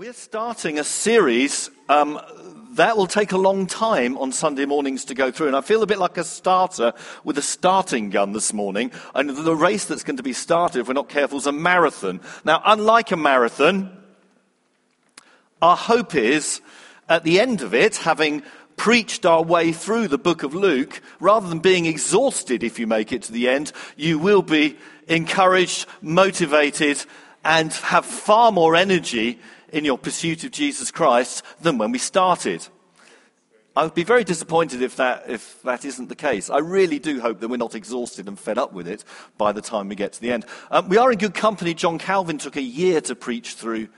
We're starting a series um, that will take a long time on Sunday mornings to go through. And I feel a bit like a starter with a starting gun this morning. And the race that's going to be started, if we're not careful, is a marathon. Now, unlike a marathon, our hope is at the end of it, having preached our way through the book of Luke, rather than being exhausted if you make it to the end, you will be encouraged, motivated, and have far more energy in your pursuit of Jesus Christ than when we started. I would be very disappointed if that, if that isn't the case. I really do hope that we're not exhausted and fed up with it by the time we get to the end. Um, we are in good company. John Calvin took a year to preach through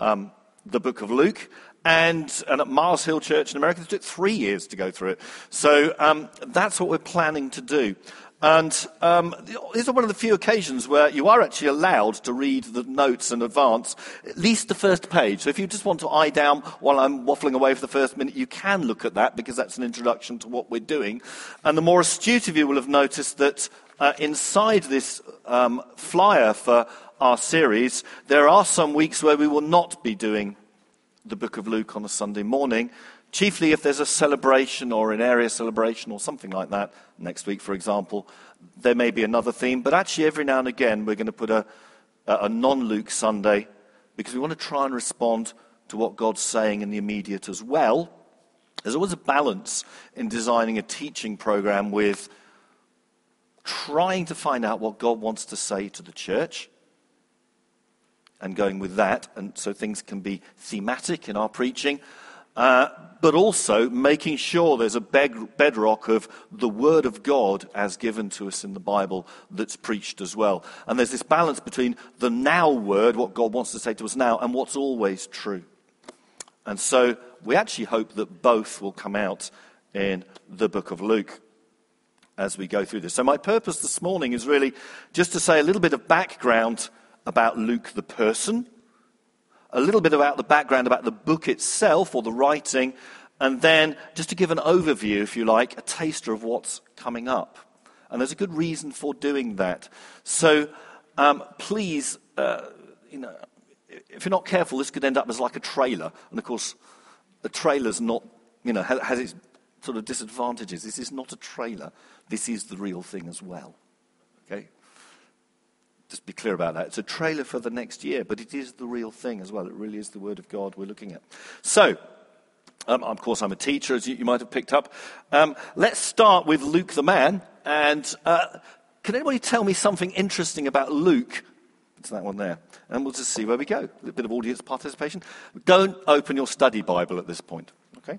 um, the book of Luke, and, and, at Mars Hill Church in America, it took three years to go through it. So um, that's what we're planning to do. And um, these are one of the few occasions where you are actually allowed to read the notes in advance, at least the first page. So if you just want to eye down while I'm waffling away for the first minute, you can look at that because that's an introduction to what we're doing. And the more astute of you will have noticed that uh, inside this um, flyer for our series, there are some weeks where we will not be doing the book of Luke on a Sunday morning chiefly if there's a celebration or an area celebration or something like that. Next week, for example, there may be another theme, but actually, every now and again, we're going to put a, a non Luke Sunday because we want to try and respond to what God's saying in the immediate as well. There's always a balance in designing a teaching program with trying to find out what God wants to say to the church and going with that, and so things can be thematic in our preaching uh, but also making sure there's a bed- bedrock of the Word of God as given to us in the Bible that's preached as well. And there's this balance between the now Word, what God wants to say to us now, and what's always true. And so we actually hope that both will come out in the book of Luke as we go through this. So, my purpose this morning is really just to say a little bit of background about Luke the person a little bit about the background about the book itself or the writing, and then just to give an overview, if you like, a taster of what's coming up. And there's a good reason for doing that. So um, please, uh, you know, if you're not careful, this could end up as like a trailer. And of course, a trailer's not, you know, has its sort of disadvantages. This is not a trailer. This is the real thing as well. Okay? Just be clear about that. It's a trailer for the next year, but it is the real thing as well. It really is the Word of God we're looking at. So, um, of course, I'm a teacher, as you, you might have picked up. Um, let's start with Luke the man. And uh, can anybody tell me something interesting about Luke? It's that one there. And we'll just see where we go. A bit of audience participation. Don't open your study Bible at this point. Okay?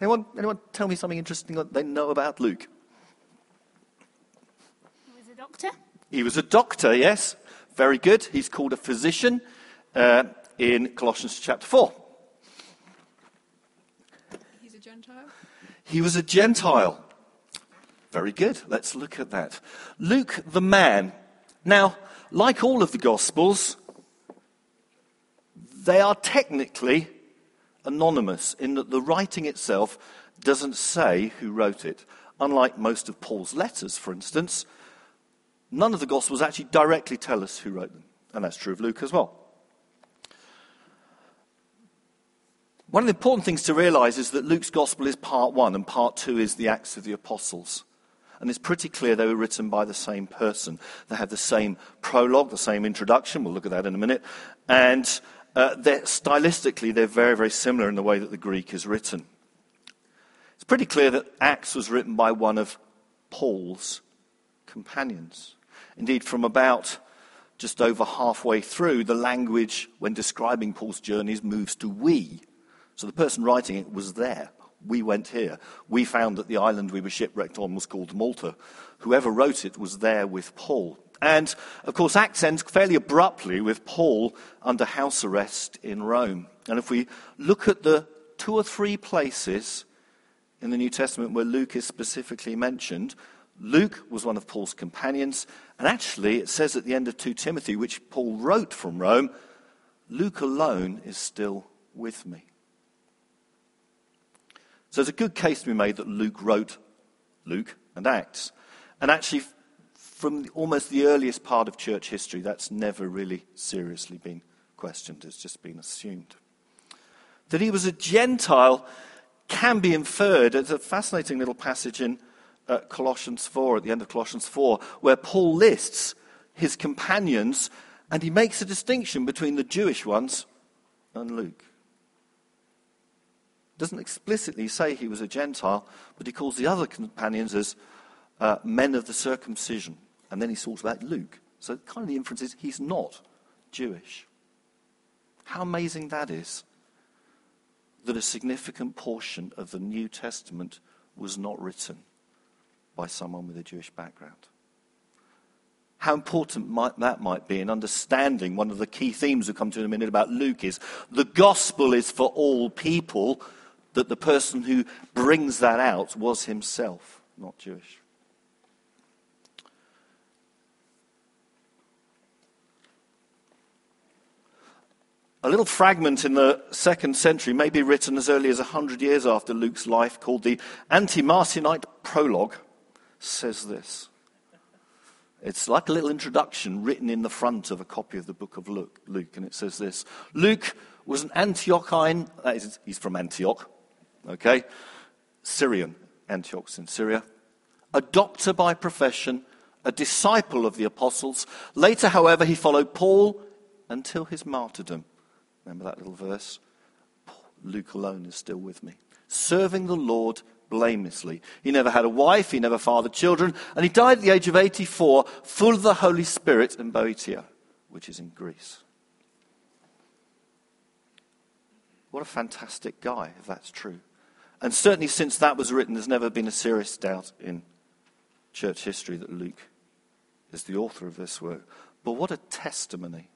Anyone, anyone tell me something interesting that they know about Luke? He was a doctor. He was a doctor, yes. Very good. He's called a physician uh, in Colossians chapter 4. He's a Gentile? He was a Gentile. Very good. Let's look at that. Luke the man. Now, like all of the Gospels, they are technically anonymous in that the writing itself doesn't say who wrote it. Unlike most of Paul's letters, for instance, none of the Gospels actually directly tell us who wrote them. And that's true of Luke as well. One of the important things to realize is that Luke's Gospel is part one, and part two is the Acts of the Apostles. And it's pretty clear they were written by the same person. They have the same prologue, the same introduction. We'll look at that in a minute. And uh, they're, stylistically, they're very, very similar in the way that the Greek is written. It's pretty clear that Acts was written by one of Paul's companions. Indeed, from about just over halfway through, the language, when describing Paul's journeys, moves to we. So the person writing it was there. We went here. We found that the island we were shipwrecked on was called Malta. Whoever wrote it was there with Paul. And, of course, Acts ends fairly abruptly with Paul under house arrest in Rome. And if we look at the two or three places in the New Testament where Luke is specifically mentioned, Luke was one of Paul's companions, and actually it says at the end of 2 Timothy, which Paul wrote from Rome, Luke alone is still with me. So there's a good case to be made that Luke wrote Luke and Acts. And actually, from almost the earliest part of church history, that's never really seriously been questioned, it's just been assumed. That he was a Gentile can be inferred. It's a fascinating little passage in uh, Colossians 4, at the end of Colossians 4, where Paul lists his companions and he makes a distinction between the Jewish ones and Luke. Doesn't explicitly say he was a Gentile, but he calls the other companions as uh, men of the circumcision. And then he talks about Luke. So, kind of the inference is he's not Jewish. How amazing that is that a significant portion of the New Testament was not written by someone with a Jewish background. How important might, that might be in understanding one of the key themes we'll come to in a minute about Luke is the gospel is for all people, that the person who brings that out was himself not Jewish. A little fragment in the second century, maybe written as early as 100 years after Luke's life, called the Anti Marcionite Prologue, says this. It's like a little introduction written in the front of a copy of the book of Luke, Luke and it says this Luke was an Antiochine, he's from Antioch, okay? Syrian, Antioch's in Syria. A doctor by profession, a disciple of the apostles. Later, however, he followed Paul until his martyrdom. Remember that little verse? Luke alone is still with me. Serving the Lord blamelessly. He never had a wife, he never fathered children, and he died at the age of 84, full of the Holy Spirit in Boeotia, which is in Greece. What a fantastic guy, if that's true. And certainly since that was written, there's never been a serious doubt in church history that Luke is the author of this work. But what a testimony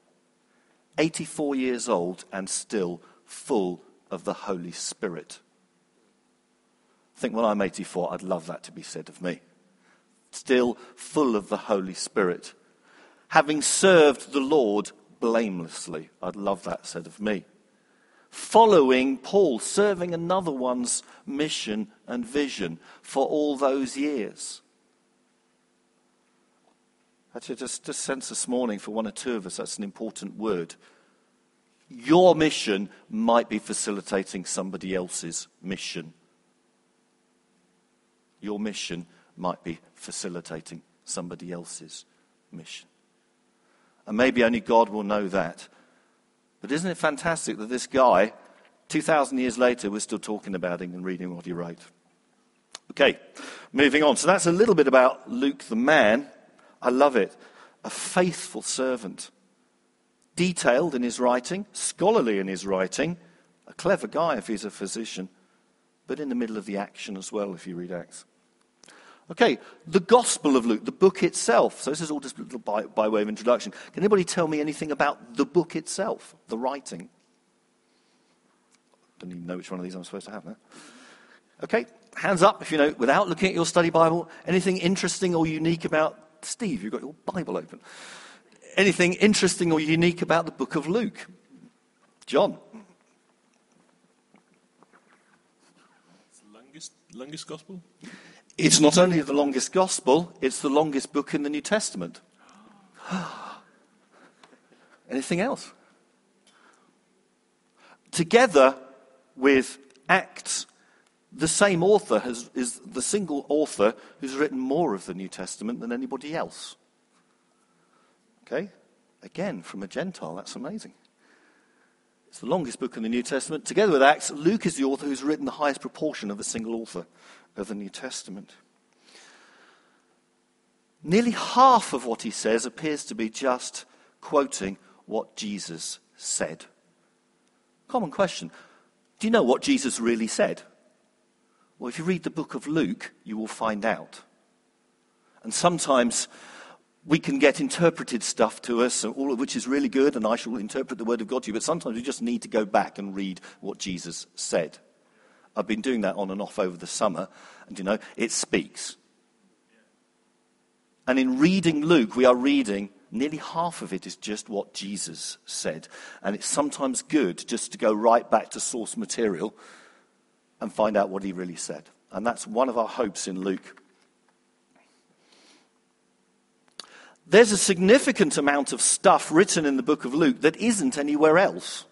84 years old and still full of the Holy Spirit. Think when I'm 84, I'd love that to be said of me. Still full of the Holy Spirit. Having served the Lord blamelessly. I'd love that said of me. Following Paul, serving another one's mission and vision for all those years. Actually, just, just sense this morning for one or two of us, that's an important word. Your mission might be facilitating somebody else's mission. Your mission might be facilitating somebody else's mission. And maybe only God will know that. But isn't it fantastic that this guy, 2,000 years later, we're still talking about him and reading what he wrote? Okay, moving on. So that's a little bit about Luke the man. I love it. A faithful servant. Detailed in his writing, scholarly in his writing, a clever guy if he's a physician, but in the middle of the action as well if you read Acts. Okay, the Gospel of Luke, the book itself. So this is all just by, by way of introduction. Can anybody tell me anything about the book itself, the writing? Don't even know which one of these I'm supposed to have now. Okay, hands up if you know, without looking at your study Bible, anything interesting or unique about Steve, you've got your Bible open. Anything interesting or unique about the book of Luke? John. It's the longest, gospel? It's not only the longest gospel, it's the longest book in the New Testament. Anything else? Together with Acts the same author has, is the single author who's written more of the New Testament than anybody else. Okay? Again, from a Gentile, that's amazing. It's the longest book in the New Testament. Together with Acts, Luke is the author who's written the highest proportion of a single author of the New Testament. Nearly half of what he says appears to be just quoting what Jesus said. Common question Do you know what Jesus really said? Well, if you read the book of Luke, you will find out. And sometimes we can get interpreted stuff to us, all of which is really good, and I shall interpret the word of God to you, but sometimes we just need to go back and read what Jesus said. I've been doing that on and off over the summer, and you know, it speaks. And in reading Luke, we are reading nearly half of it is just what Jesus said. And it's sometimes good just to go right back to source material and find out what he really said. And that's one of our hopes in Luke. There's a significant amount of stuff written in the book of Luke that isn't anywhere else.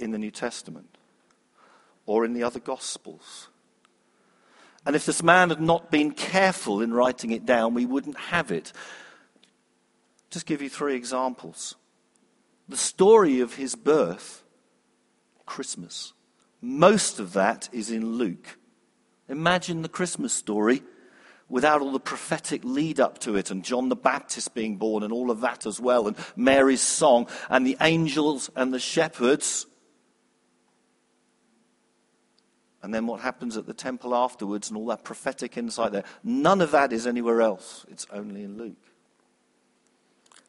in the New Testament or in the other Gospels. And if this man had not been careful in writing it down, we wouldn't have it. Just give you three examples. The story of his birth, Christmas. Most of that is in Luke. Imagine the Christmas story without all the prophetic lead up to it and John the Baptist being born and all of that as well, and Mary's song and the angels and the shepherds. And then what happens at the temple afterwards and all that prophetic insight there. None of that is anywhere else. It's only in Luke.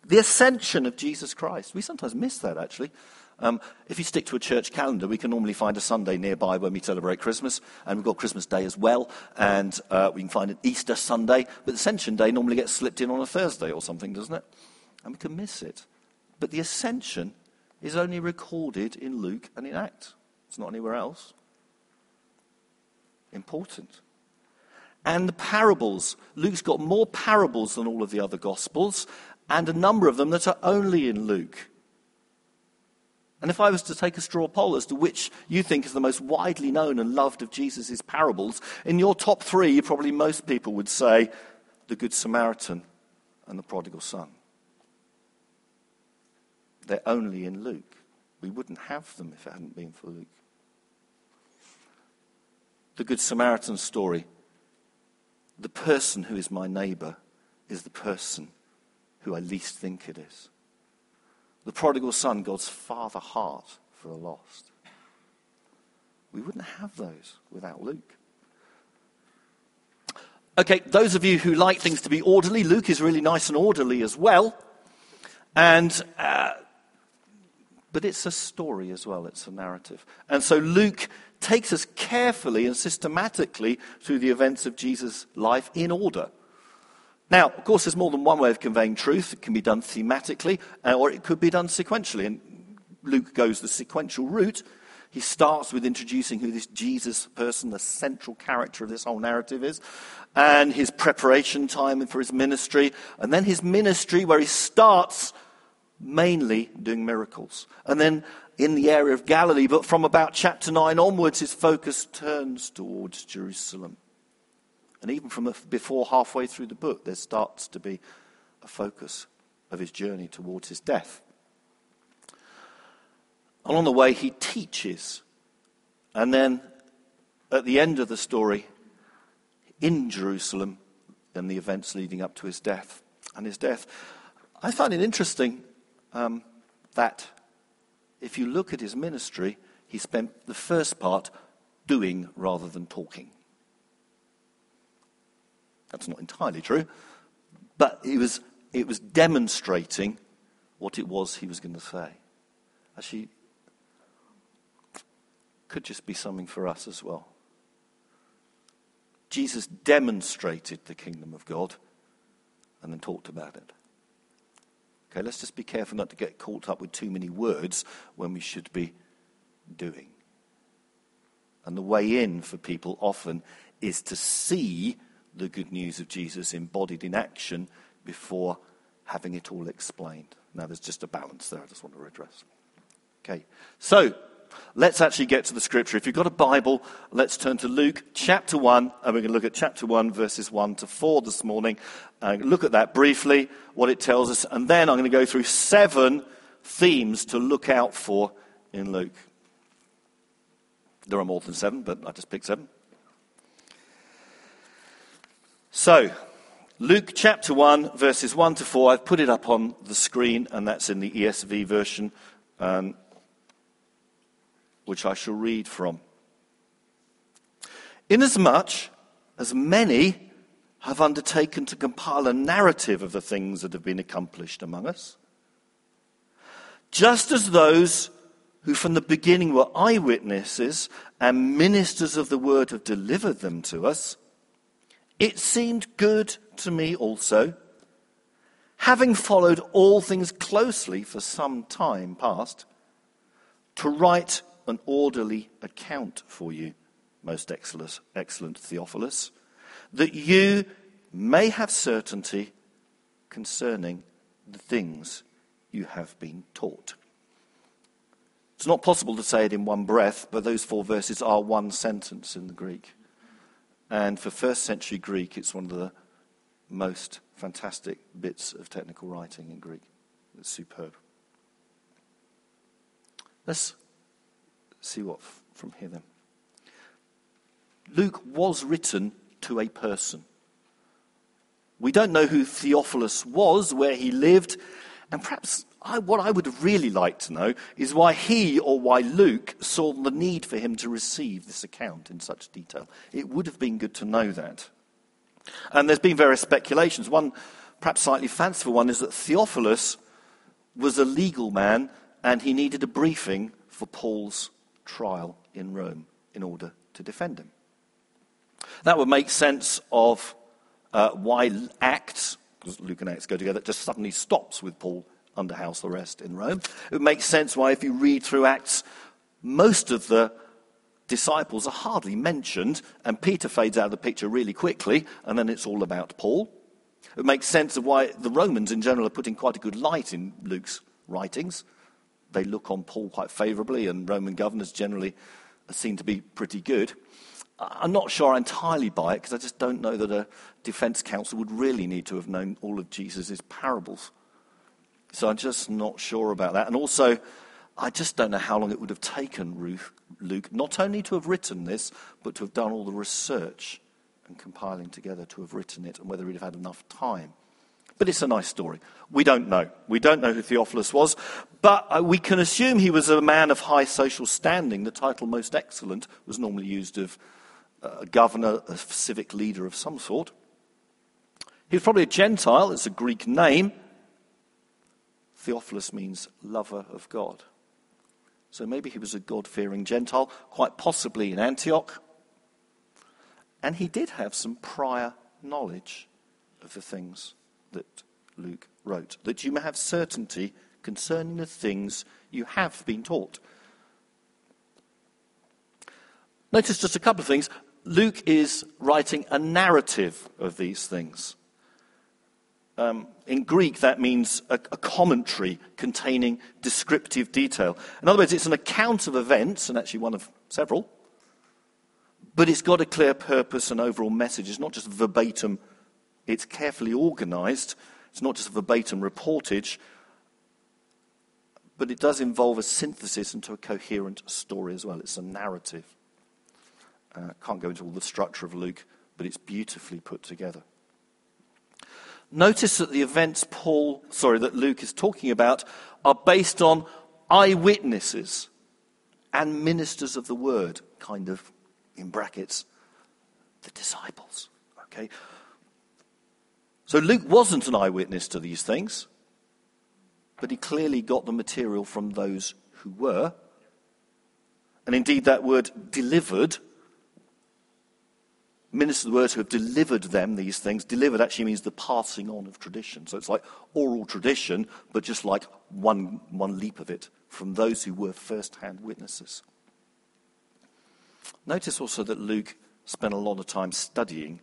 The ascension of Jesus Christ. We sometimes miss that, actually. Um, if you stick to a church calendar, we can normally find a Sunday nearby when we celebrate Christmas, and we've got Christmas Day as well, and uh, we can find an Easter Sunday, but Ascension Day normally gets slipped in on a Thursday or something, doesn't it? And we can miss it. But the Ascension is only recorded in Luke and in Acts. It's not anywhere else. Important. And the parables. Luke's got more parables than all of the other Gospels, and a number of them that are only in Luke. And if I was to take a straw poll as to which you think is the most widely known and loved of Jesus' parables, in your top three, probably most people would say the Good Samaritan and the prodigal son. They're only in Luke. We wouldn't have them if it hadn't been for Luke. The Good Samaritan story the person who is my neighbor is the person who I least think it is. The prodigal son, God's father heart for the lost. We wouldn't have those without Luke. Okay, those of you who like things to be orderly, Luke is really nice and orderly as well. And, uh, but it's a story as well, it's a narrative. And so Luke takes us carefully and systematically through the events of Jesus' life in order. Now, of course, there's more than one way of conveying truth. It can be done thematically, uh, or it could be done sequentially. And Luke goes the sequential route. He starts with introducing who this Jesus person, the central character of this whole narrative is, and his preparation time for his ministry, and then his ministry where he starts mainly doing miracles. And then in the area of Galilee, but from about chapter 9 onwards, his focus turns towards Jerusalem. And even from before halfway through the book, there starts to be a focus of his journey towards his death. Along the way, he teaches. And then at the end of the story, in Jerusalem, and the events leading up to his death and his death. I find it interesting um, that if you look at his ministry, he spent the first part doing rather than talking. That's not entirely true. But it was, it was demonstrating what it was he was going to say. Actually, could just be something for us as well. Jesus demonstrated the kingdom of God and then talked about it. Okay, let's just be careful not to get caught up with too many words when we should be doing. And the way in for people often is to see the good news of Jesus embodied in action before having it all explained. Now, there's just a balance there I just want to address. Okay, so let's actually get to the scripture. If you've got a Bible, let's turn to Luke chapter 1, and we're going to look at chapter 1, verses 1 to 4 this morning. Uh, look at that briefly, what it tells us, and then I'm going to go through seven themes to look out for in Luke. There are more than seven, but I just picked seven. So, Luke chapter 1, verses 1 to 4, I've put it up on the screen, and that's in the ESV version, um, which I shall read from. Inasmuch as many have undertaken to compile a narrative of the things that have been accomplished among us, just as those who from the beginning were eyewitnesses and ministers of the word have delivered them to us, it seemed good to me also, having followed all things closely for some time past, to write an orderly account for you, most excellent, excellent Theophilus, that you may have certainty concerning the things you have been taught. It's not possible to say it in one breath, but those four verses are one sentence in the Greek. And for first century Greek, it's one of the most fantastic bits of technical writing in Greek. It's superb. Let's see what f- from here then. Luke was written to a person. We don't know who Theophilus was, where he lived, and perhaps I, what I would really like to know is why he or why Luke saw the need for him to receive this account in such detail. It would have been good to know that. And there's been various speculations. One, perhaps slightly fanciful one, is that Theophilus was a legal man and he needed a briefing for Paul's trial in Rome in order to defend him. That would make sense of uh, why Acts, because Luke and Acts go together, just suddenly stops with Paul under house arrest in Rome. It makes sense why, if you read through Acts, most of the disciples are hardly mentioned, and Peter fades out of the picture really quickly, and then it's all about Paul. It makes sense of why the Romans in general are putting quite a good light in Luke's writings. They look on Paul quite favorably, and Roman governors generally seem to be pretty good. I'm not sure I entirely buy it because I just don't know that a defense counsel would really need to have known all of Jesus' parables. So I'm just not sure about that. And also, I just don't know how long it would have taken Ruth, Luke not only to have written this, but to have done all the research and compiling together to have written it, and whether he'd have had enough time. But it's a nice story. We don't know. We don't know who Theophilus was, but uh, we can assume he was a man of high social standing. The title most excellent was normally used of a governor, a civic leader of some sort. He was probably a Gentile, it's a Greek name. Theophilus means lover of God. So maybe he was a God fearing Gentile, quite possibly in Antioch. And he did have some prior knowledge of the things that Luke wrote, that you may have certainty concerning the things you have been taught. Notice just a couple of things. Luke is writing a narrative of these things. Um, in Greek, that means a, a, commentary containing descriptive detail. In other words, it's an account of events, and actually one of several, but it's got a clear purpose and overall message. It's not just verbatim, it's carefully organized. It's not just verbatim reportage, but it does involve a synthesis into a coherent story as well. It's a narrative. Uh, can't go into all the structure of Luke, but it's beautifully put together. Notice that the events Paul, sorry, that Luke is talking about are based on eyewitnesses and ministers of the word, kind of in brackets, the disciples. Okay? So Luke wasn't an eyewitness to these things, but he clearly got the material from those who were. And indeed, that word delivered ministers of the who have delivered them these things. Delivered actually means the passing on of tradition. So it's like oral tradition, but just like one, one leap of it from those who were first hand witnesses. Notice also that Luke spent a lot of time studying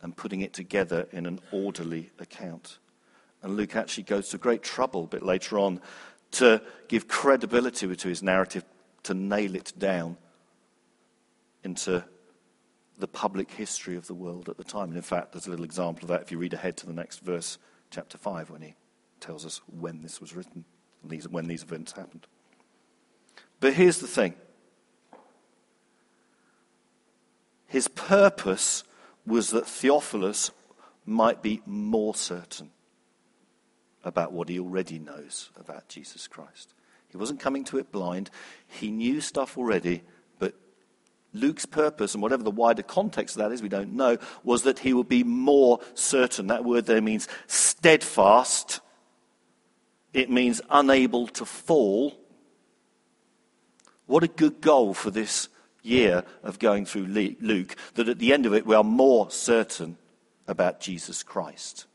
and putting it together in an orderly account. And Luke actually goes to great trouble a bit later on to give credibility to his narrative, to nail it down into the public history of the world at the time. And in fact, there's a little example of that if you read ahead to the next verse, chapter 5, when he tells us when this was written, when these events happened. But here's the thing his purpose was that Theophilus might be more certain about what he already knows about Jesus Christ. He wasn't coming to it blind. He knew stuff already, Luke's purpose, and whatever the wider context of that is, we don't know, was that he would be more certain. That word there means steadfast. It means unable to fall. What a good goal for this year of going through Luke, that at the end of it we are more certain about Jesus Christ.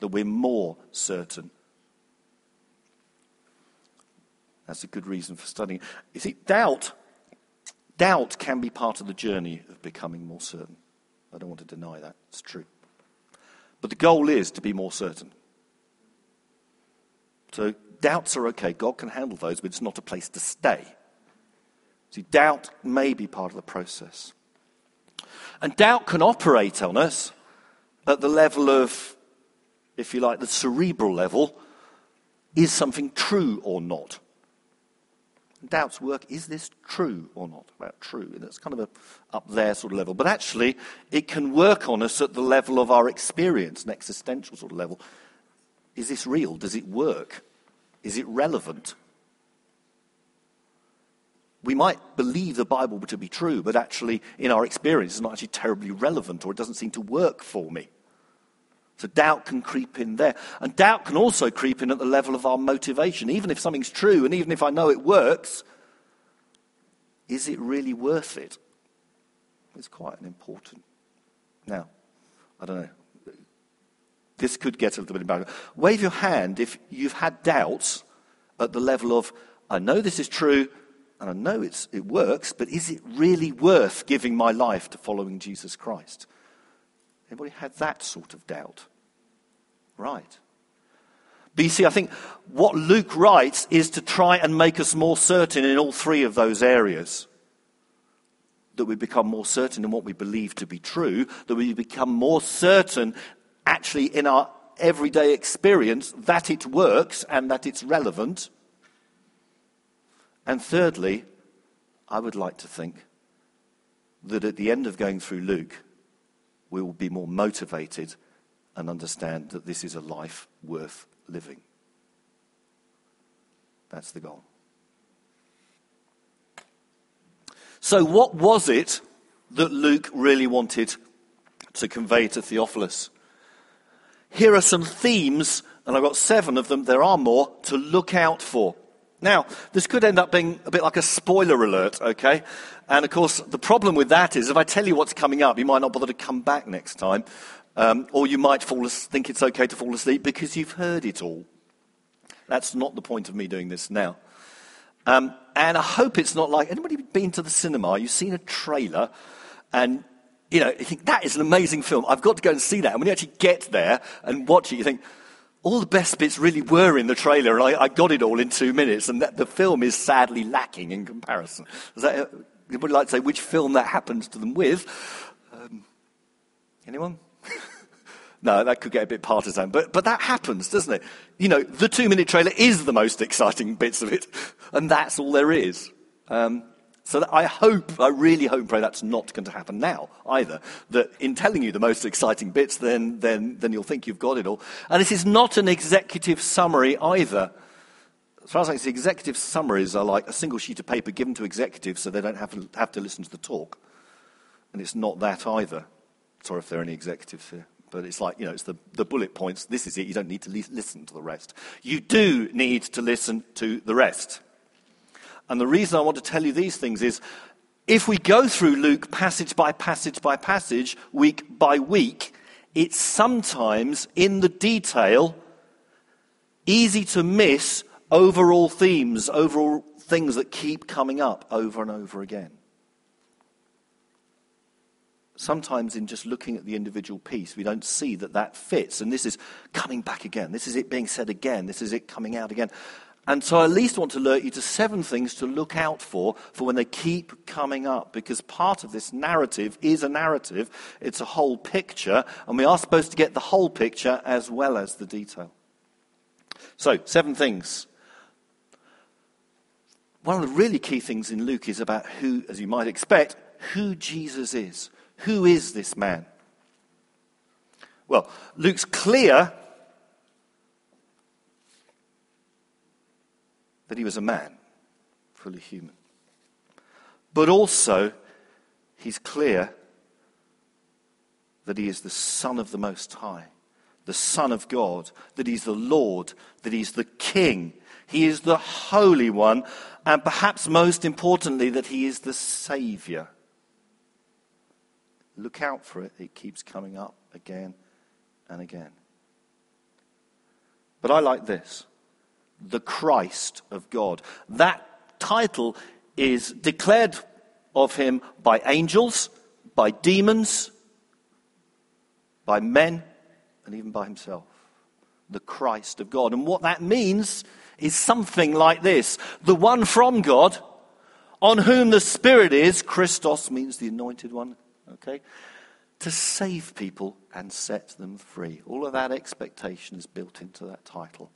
That we're more certain. That's a good reason for studying. You see, doubt Doubt can be part of the journey of becoming more certain. I don't want to deny that. It's true. But the goal is to be more certain. So doubts are okay. God can handle those, but it's not a place to stay. See, doubt may be part of the process. And doubt can operate on us at the level of, if you like, the cerebral level. Is something true or not? Doubts work. Is this true or not? About true. And it's kind of a up there sort of level. But actually, it can work on us at the level of our experience, an existential sort of level. Is this real? Does it work? Is it relevant? We might believe the Bible to be true, but actually, in our experience, it's not actually terribly relevant or it doesn't seem to work for me. So doubt can creep in there. And doubt can also creep in at the level of our motivation. Even if something's true and even if I know it works, is it really worth it? It's quite an important. Now, I don't know. This could get a little bit embarrassing. Wave your hand if you've had doubts at the level of, I know this is true and I know it's, it works, but is it really worth giving my life to following Jesus Christ? Anybody had that sort of doubt? Right. But you see, I think what Luke writes is to try and make us more certain in all three of those areas. That we become more certain in what we believe to be true, that we become more certain actually in our everyday experience that it works and that it's relevant. And thirdly, I would like to think that at the end of going through Luke, we will be more motivated and understand that this is a life worth living. That's the goal. So, what was it that Luke really wanted to convey to Theophilus? Here are some themes, and I've got seven of them, there are more, to look out for. Now, this could end up being a bit like a spoiler alert, okay? And of course, the problem with that is if I tell you what's coming up, you might not bother to come back next time. Um, or you might fall, think it's okay to fall asleep because you've heard it all. That's not the point of me doing this now. Um, and I hope it's not like anybody been to the cinema, you've seen a trailer, and you know, you think that is an amazing film. I've got to go and see that. And when you actually get there and watch it, you think, all the best bits really were in the trailer, and I, I got it all in two minutes, and that, the film is sadly lacking in comparison. Does that, anybody like to say which film that happens to them with? Um, anyone? no, that could get a bit partisan, but, but that happens, doesn't it? You know, the two minute trailer is the most exciting bits of it, and that's all there is. Um, so I hope, I really hope pray that's not going to happen now either. That in telling you the most exciting bits, then, then, then you'll think you've got it all. And this is not an executive summary either. As far as I see, executive summaries are like a single sheet of paper given to executives so they don't have to, have to listen to the talk. And it's not that either. Sorry if there are any executives here. But it's like, you know, it's the, the bullet points. This is it. You don't need to listen to the rest. You do need to listen to the rest. And the reason I want to tell you these things is if we go through Luke passage by passage by passage, week by week, it's sometimes in the detail easy to miss overall themes, overall things that keep coming up over and over again. Sometimes, in just looking at the individual piece, we don't see that that fits. And this is coming back again. This is it being said again. This is it coming out again. And so I at least want to alert you to seven things to look out for for when they keep coming up, because part of this narrative is a narrative. It's a whole picture, and we are supposed to get the whole picture as well as the detail. So, seven things. One of the really key things in Luke is about who, as you might expect, who Jesus is. Who is this man? Well, Luke's clear that he was a man, fully human. But also, he's clear that he is the Son of the Most High, the Son of God, that he's the Lord, that he's the King, he is the Holy One, and perhaps most importantly, that he is the Savior. Look out for it, it keeps coming up again and again. But I like this the Christ of God. That title is declared of him by angels, by demons, by men, and even by himself. The Christ of God. And what that means is something like this The one from God, on whom the Spirit is, Christos means the anointed one, okay? To save people and set them free. All of that expectation is built into that title.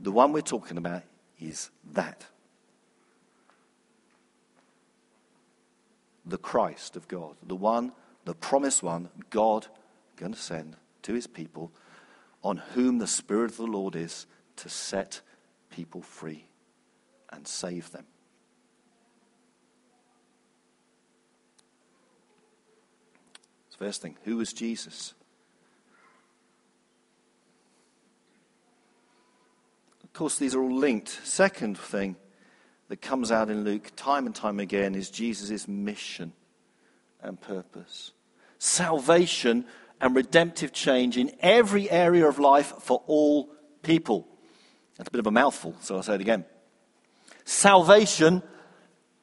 The one we're talking about is that. The Christ of God, the one, the promised one, God going to send to his people, on whom the Spirit of the Lord is to set people free and save them. First thing, who was Jesus? Of course, these are all linked. Second thing that comes out in Luke time and time again is Jesus' mission and purpose. Salvation and redemptive change in every area of life for all people. That's a bit of a mouthful, so I'll say it again. Salvation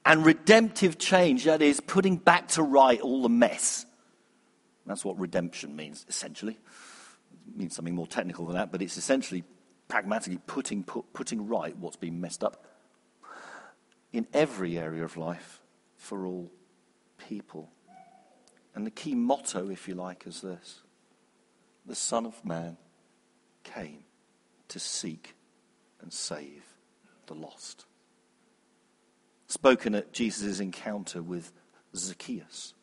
and redemptive change, that is, putting back to right all the mess. That's what redemption means, essentially. It means something more technical than that, but it's essentially pragmatically putting, put, putting right what's been messed up in every area of life for all people. And the key motto, if you like, is this The Son of Man came to seek and save the lost. Spoken at Jesus' encounter with Zacchaeus,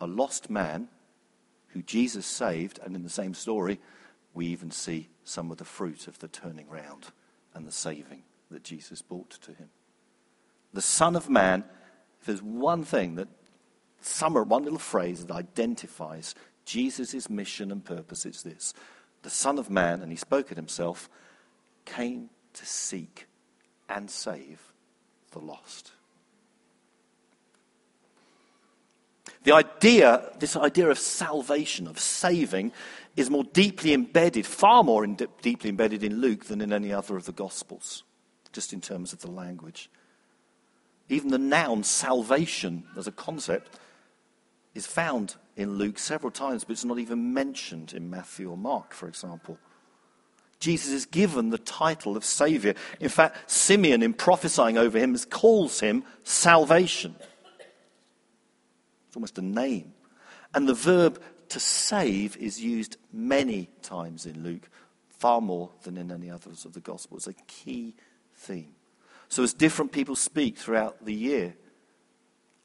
a lost man who Jesus saved, and in the same story, we even see some of the fruit of the turning round and the saving that Jesus brought to him. The Son of Man, if there's one thing that, some, one little phrase that identifies Jesus' mission and purpose, it's this. The Son of Man, and he spoke it himself, came to seek and save the lost. The idea, this idea of salvation, of saving, is more deeply embedded, far more in, deeply embedded in Luke than in any other of the Gospels, just in terms of the language. Even the noun salvation as a concept is found in Luke several times, but it's not even mentioned in Matthew or Mark, for example. Jesus is given the title of Savior. In fact, Simeon, in prophesying over him, calls him salvation. It's almost a name. And the verb to save is used many times in Luke, far more than in any others of the Gospels. A key theme. So, as different people speak throughout the year,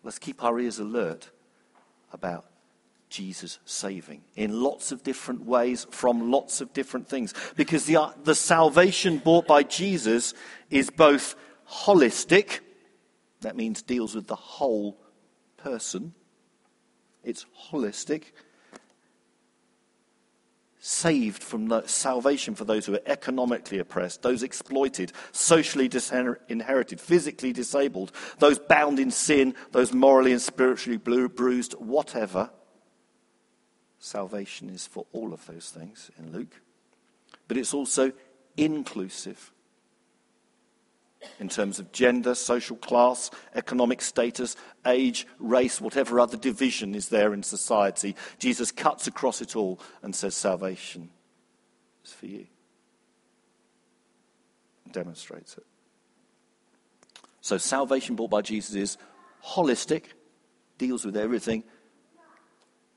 let's keep our ears alert about Jesus saving in lots of different ways from lots of different things. Because the, the salvation brought by Jesus is both holistic, that means deals with the whole person, it's holistic. Saved from the, salvation for those who are economically oppressed, those exploited, socially disinherited, physically disabled, those bound in sin, those morally and spiritually bruised, whatever. Salvation is for all of those things in Luke. But it's also inclusive in terms of gender, social class, economic status, age, race, whatever other division is there in society. Jesus cuts across it all and says, Salvation is for you. Demonstrates it. So, salvation brought by Jesus is holistic, deals with everything,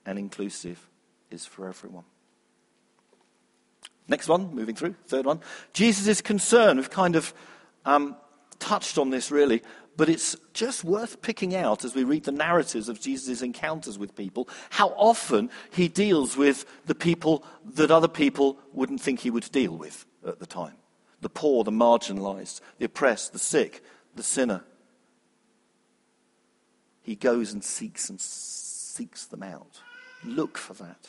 and inclusive is for everyone. Next one, moving through, third one. Jesus' concern. We've kind of um, touched on this really, but it's just worth picking out as we read the narratives of Jesus' encounters with people, how often he deals with the people that other people wouldn't think he would deal with at the time the poor, the marginalized, the oppressed, the sick, the sinner. He goes and seeks and seeks them out. Look for that.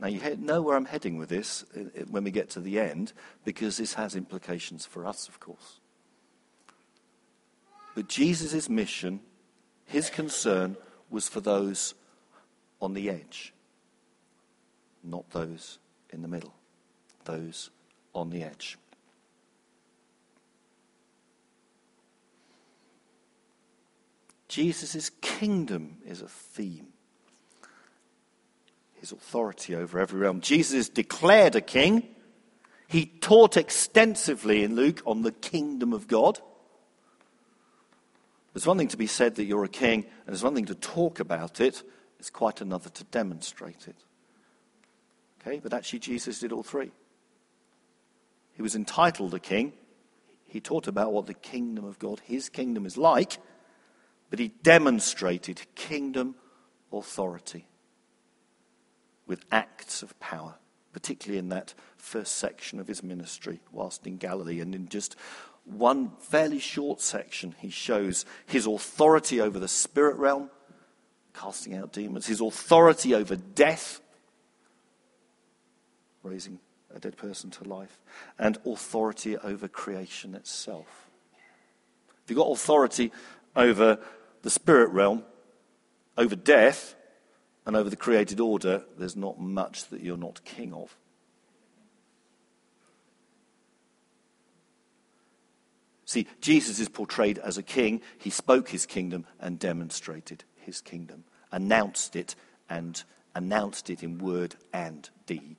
Now, you know where I'm heading with this uh, uh, when we get to the end, because this has implications for us, of course. But Jesus' mission, his concern, was for those on the edge, not those in the middle, those on the edge. Jesus' kingdom is a theme his authority over every realm. Jesus declared a king. He taught extensively in Luke on the kingdom of God. There's one thing to be said that you're a king, and there's one thing to talk about it. It's quite another to demonstrate it. Okay, but actually, Jesus did all three. He was entitled a king. He taught about what the kingdom of God, his kingdom, is like, but he demonstrated kingdom authority with acts of power, particularly in that first section of his ministry whilst in Galilee. And in just one fairly short section, he shows his authority over the spirit realm, casting out demons, his authority over death, raising a dead person to life, and authority over creation itself. If you've got authority over the spirit realm, over death, and over the created order, there's not much that you're not king of. See, Jesus is portrayed as a king. He spoke his kingdom and demonstrated his kingdom, announced it and announced it in word and deed.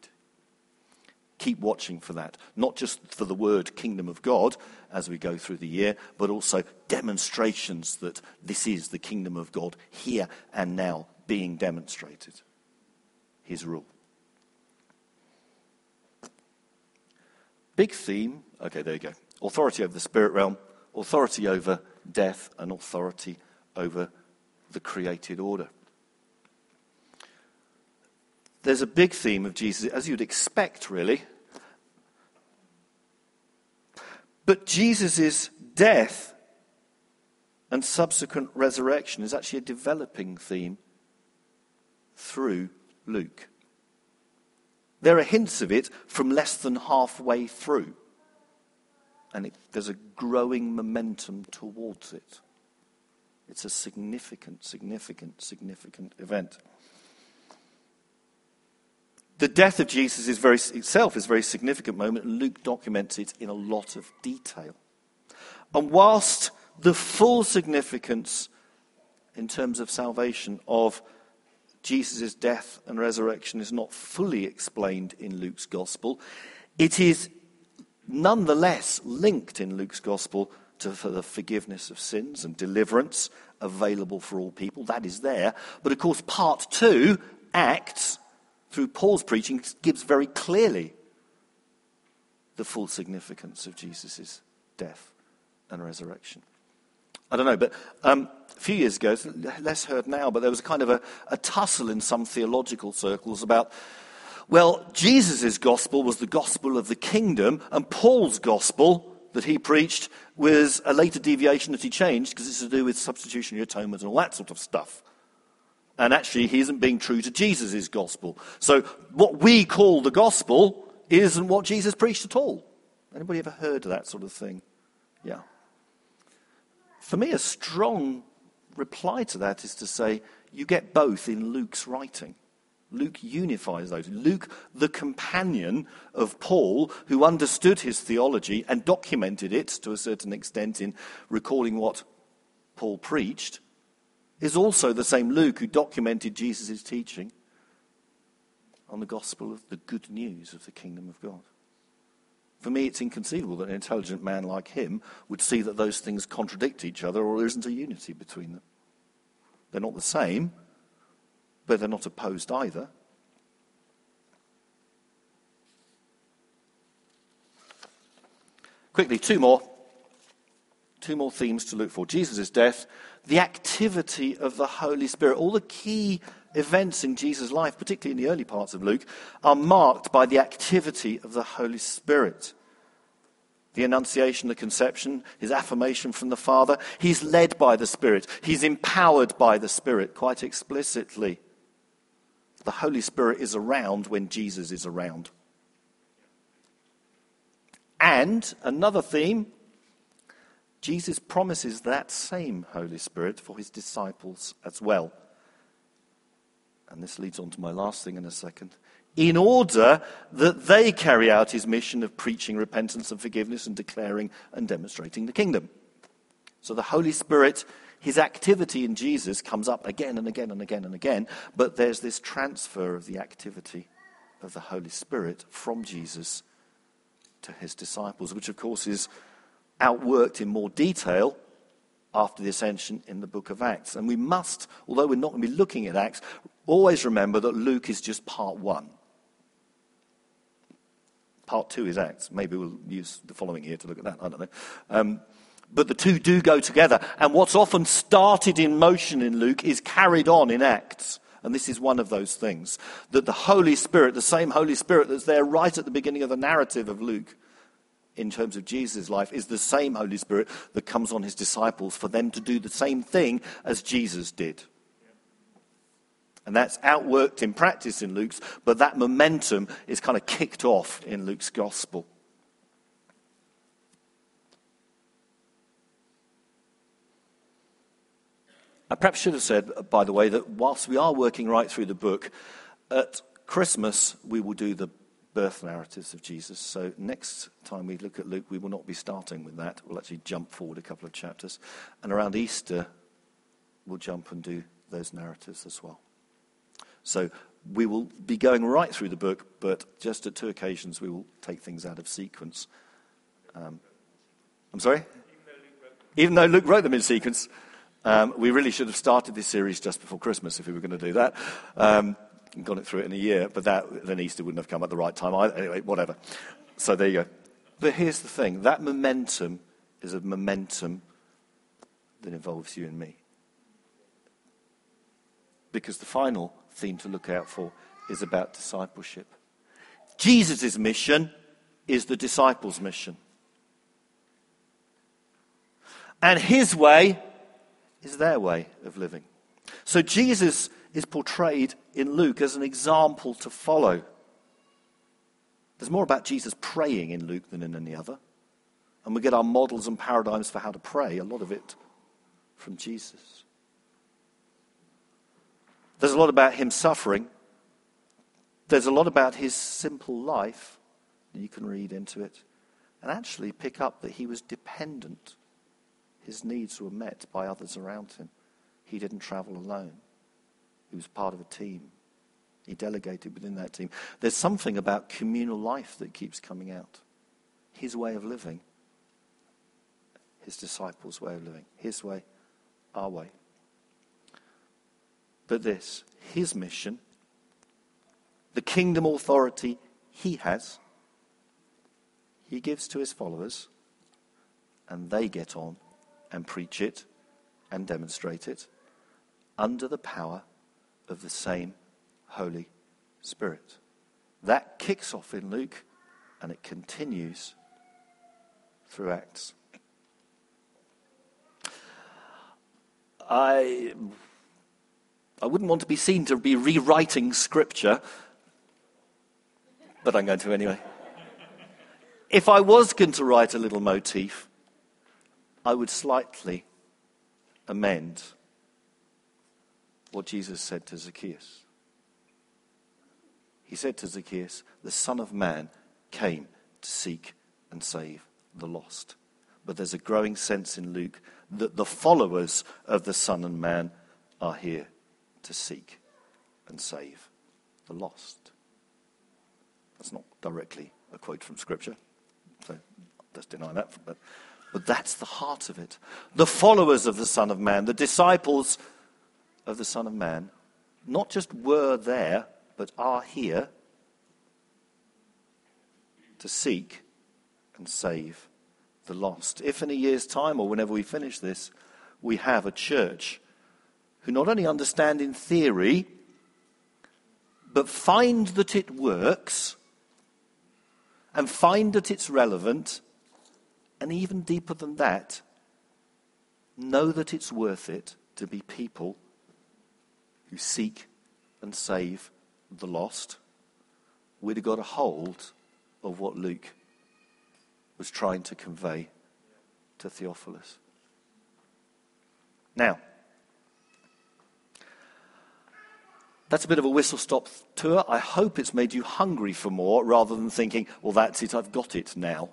Keep watching for that, not just for the word kingdom of God as we go through the year, but also demonstrations that this is the kingdom of God here and now being demonstrated. His rule. Big theme. Okay, there you go. Authority over the spirit realm, authority over death, and authority over the created order. There's a big theme of Jesus, as you'd expect, really. But Jesus' death and subsequent resurrection is actually a developing theme through Luke. There are hints of it from less than halfway through. And it, there's a growing momentum towards it. It's a significant, significant, significant event. The death of Jesus is very, itself is a very significant moment, and Luke documents it in a lot of detail. And whilst the full significance in terms of salvation of Jesus' death and resurrection is not fully explained in Luke's gospel, it is nonetheless linked in Luke's gospel to the forgiveness of sins and deliverance available for all people. That is there. But of course, part two, Acts, through Paul's preaching, gives very clearly the full significance of Jesus' death and resurrection. I don't know, but um, a few years ago, less heard now, but there was a kind of a, a tussle in some theological circles about, well, Jesus' gospel was the gospel of the kingdom, and Paul's gospel that he preached was a later deviation that he changed because it's to do with substitutionary atonement and all that sort of stuff. And actually, he isn't being true to Jesus' gospel. So, what we call the gospel isn't what Jesus preached at all. Anybody ever heard of that sort of thing? Yeah. For me, a strong reply to that is to say you get both in Luke's writing. Luke unifies those. Luke, the companion of Paul, who understood his theology and documented it to a certain extent in recalling what Paul preached, is also the same Luke who documented Jesus' teaching on the gospel of the good news of the kingdom of God. For me, it's inconceivable that an intelligent man like him would see that those things contradict each other or there isn't a unity between them. They're not the same, but they're not opposed either. Quickly, two more. Two more themes to look for Jesus' death, the activity of the Holy Spirit. All the key events in Jesus' life, particularly in the early parts of Luke, are marked by the activity of the Holy Spirit. The Annunciation, the conception, his affirmation from the Father. He's led by the Spirit. He's empowered by the Spirit, quite explicitly. The Holy Spirit is around when Jesus is around. And another theme Jesus promises that same Holy Spirit for his disciples as well and this leads on to my last thing in a second, in order that they carry out his mission of preaching repentance and forgiveness and declaring and demonstrating the kingdom. So the Holy Spirit, his activity in Jesus comes up again and again and again and again, but there's this transfer of the activity of the Holy Spirit from Jesus to his disciples, which of course is outworked in more detail after the ascension in the book of Acts. And we must, although we're not going to be looking at Acts, always remember that Luke is just part one. Part two is Acts. Maybe we'll use the following year to look at that. I don't know. Um, but the two do go together. And what's often started in motion in Luke is carried on in Acts. And this is one of those things. That the Holy Spirit, the same Holy Spirit that's there right at the beginning of the narrative of Luke, in terms of Jesus' life, is the same Holy Spirit that comes on his disciples for them to do the same thing as Jesus did. And that's outworked in practice in Luke's, but that momentum is kind of kicked off in Luke's gospel. I perhaps should have said, by the way, that whilst we are working right through the book, at Christmas we will do the birth narratives of Jesus. So next time we look at Luke, we will not be starting with that. We'll actually jump forward a couple of chapters. And around Easter, we'll jump and do those narratives as well. So we will be going right through the book, but just at two occasions we will take things out of sequence. Um, I'm sorry? Even though Luke wrote them in sequence. Um, we really should have started this series just before Christmas if we were going to do that. Um, got it through it in a year, but that, then Easter wouldn't have come at the right time. Either. Anyway, whatever. So there you go. But here's the thing that momentum is a momentum that involves you and me. Because the final theme to look out for is about discipleship. Jesus' mission is the disciples' mission. And his way is their way of living. So Jesus is portrayed in Luke as an example to follow. There's more about Jesus praying in Luke than in any other. And we get our models and paradigms for how to pray, a lot of it from Jesus. There's a lot about him suffering. There's a lot about his simple life that you can read into it and actually pick up that he was dependent. His needs were met by others around him. He didn't travel alone, he was part of a team. He delegated within that team. There's something about communal life that keeps coming out. His way of living, his disciples' way of living, his way, our way. But this, his mission, the kingdom authority he has, he gives to his followers, and they get on and preach it and demonstrate it under the power of the same Holy Spirit. That kicks off in Luke and it continues through Acts. I I wouldn't want to be seen to be rewriting scripture, but I'm going to anyway. If I was going to write a little motif, I would slightly amend what Jesus said to Zacchaeus. He said to Zacchaeus, The Son of Man came to seek and save the lost. But there's a growing sense in Luke that the followers of the Son of Man are here to seek and save the lost. That's not directly a quote from Scripture, so let's deny that. But, but that's the heart of it. The followers of the Son of Man, the disciples of the Son of Man, not just were there, but are here to seek and save the lost. If in a year's time or whenever we finish this, we have a church who not only understand in theory, but find that it works and find that it's relevant, and even deeper than that, know that it's worth it to be people who seek and save the lost. We'd have got a hold of what Luke was trying to convey to Theophilus. Now, That's a bit of a whistle stop tour. I hope it's made you hungry for more rather than thinking, well, that's it, I've got it now.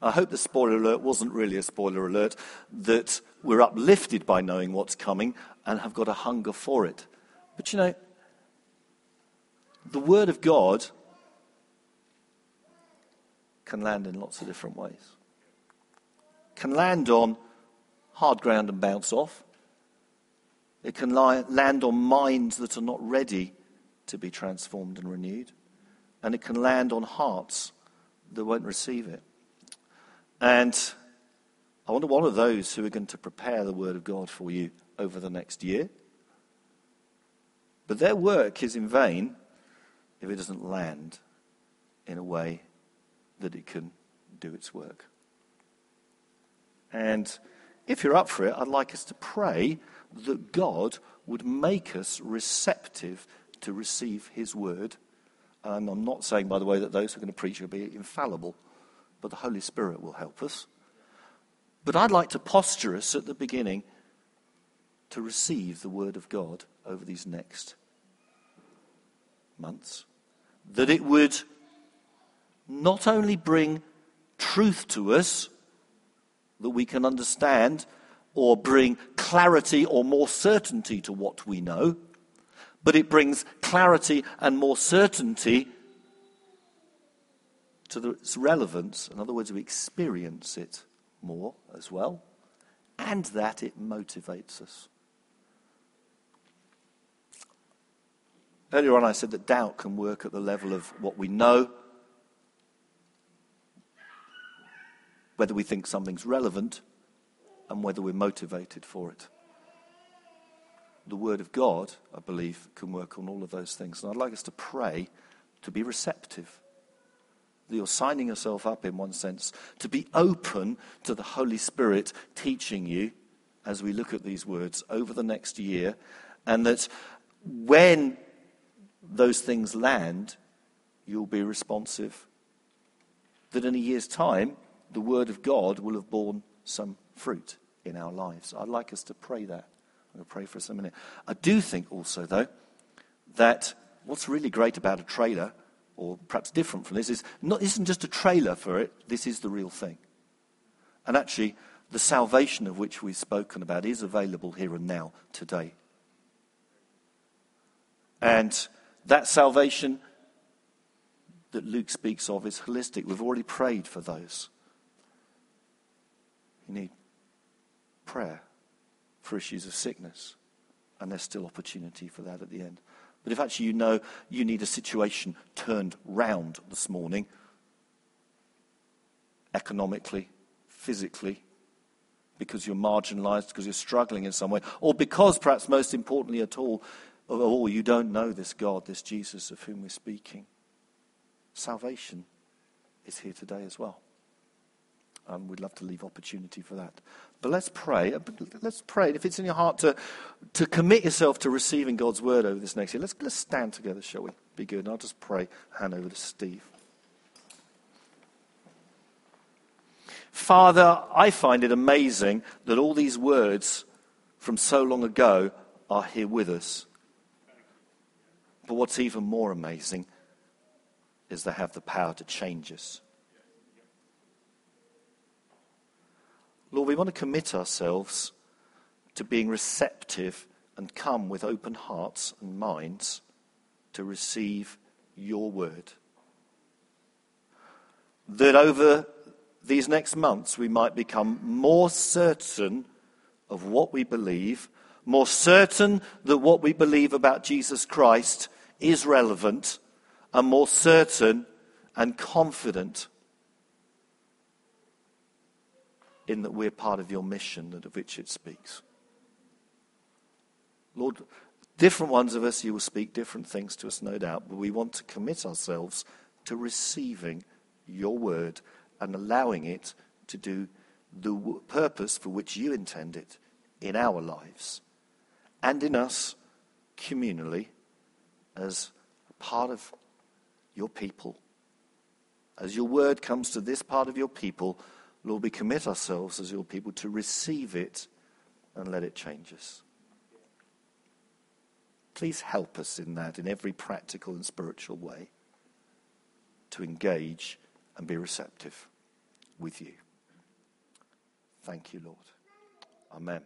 I hope the spoiler alert wasn't really a spoiler alert, that we're uplifted by knowing what's coming and have got a hunger for it. But you know, the Word of God can land in lots of different ways. Can land on hard ground and bounce off. It can lie, land on minds that are not ready to be transformed and renewed. And it can land on hearts that won't receive it. And I wonder what are those who are going to prepare the Word of God for you over the next year? But their work is in vain if it doesn't land in a way that it can do its work. And if you're up for it, I'd like us to pray that God would make us receptive to receive His word. And I'm not saying, by the way, that those who are going to preach will be infallible, but the Holy Spirit will help us. But I'd like to posture us at the beginning to receive the word of God over these next months. That it would not only bring truth to us that we can understand or bring clarity or more certainty to what we know, but it brings clarity and more certainty to its relevance. In other words, we experience it more as well, and that it motivates us. Earlier on, I said that doubt can work at the level of what we know, whether we think something's relevant, and whether we're motivated for it. The Word of God, I believe, can work on all of those things. And I'd like us to pray to be receptive. You're signing yourself up, in one sense, to be open to the Holy Spirit teaching you as we look at these words over the next year. And that when those things land, you'll be responsive. That in a year's time, the Word of God will have borne some fruit in our lives. I'd like us to pray that. I'm going to pray for us a minute. I do think also, though, that what's really great about a trailer, or perhaps different from this, is not isn't just a trailer for it. This is the real thing. And actually, the salvation of which we've spoken about is available here and now, today. And that salvation that Luke speaks of is holistic. We've already prayed for those. You need prayer for issues of sickness, and there's still opportunity for that at the end. But if actually you know you need a situation turned round this morning, economically, physically, because you're marginalized, because you're struggling in some way, or because, perhaps most importantly at all, of all, you don't know this God, this Jesus of whom we're speaking. Salvation is here today as well. And we'd love to leave opportunity for that. But let's pray. Uh, let's pray. If it's in your heart to, to commit yourself to receiving God's word over this next year, let's, let's stand together, shall we? Be good. And I'll just pray, hand over to Steve. Father, I find it amazing that all these words from so long ago are here with us. But what's even more amazing is they have the power to change us. Lord, we want to commit ourselves to being receptive and come with open hearts and minds to receive your word. That over these next months we might become more certain of what we believe, more certain that what we believe about Jesus Christ is relevant, and more certain and confident in that we're part of your mission that of which it speaks. Lord, different ones of us, you will speak different things to us, no doubt, but we want to commit ourselves to receiving your word and allowing it to do the purpose for which you intend it in our lives and in us communally as part of your people. As your word comes to this part of your people, Lord, we commit ourselves as your people to receive it and let it change us. Please help us in that, in every practical and spiritual way, to engage and be receptive with you. Thank you, Lord. Amen.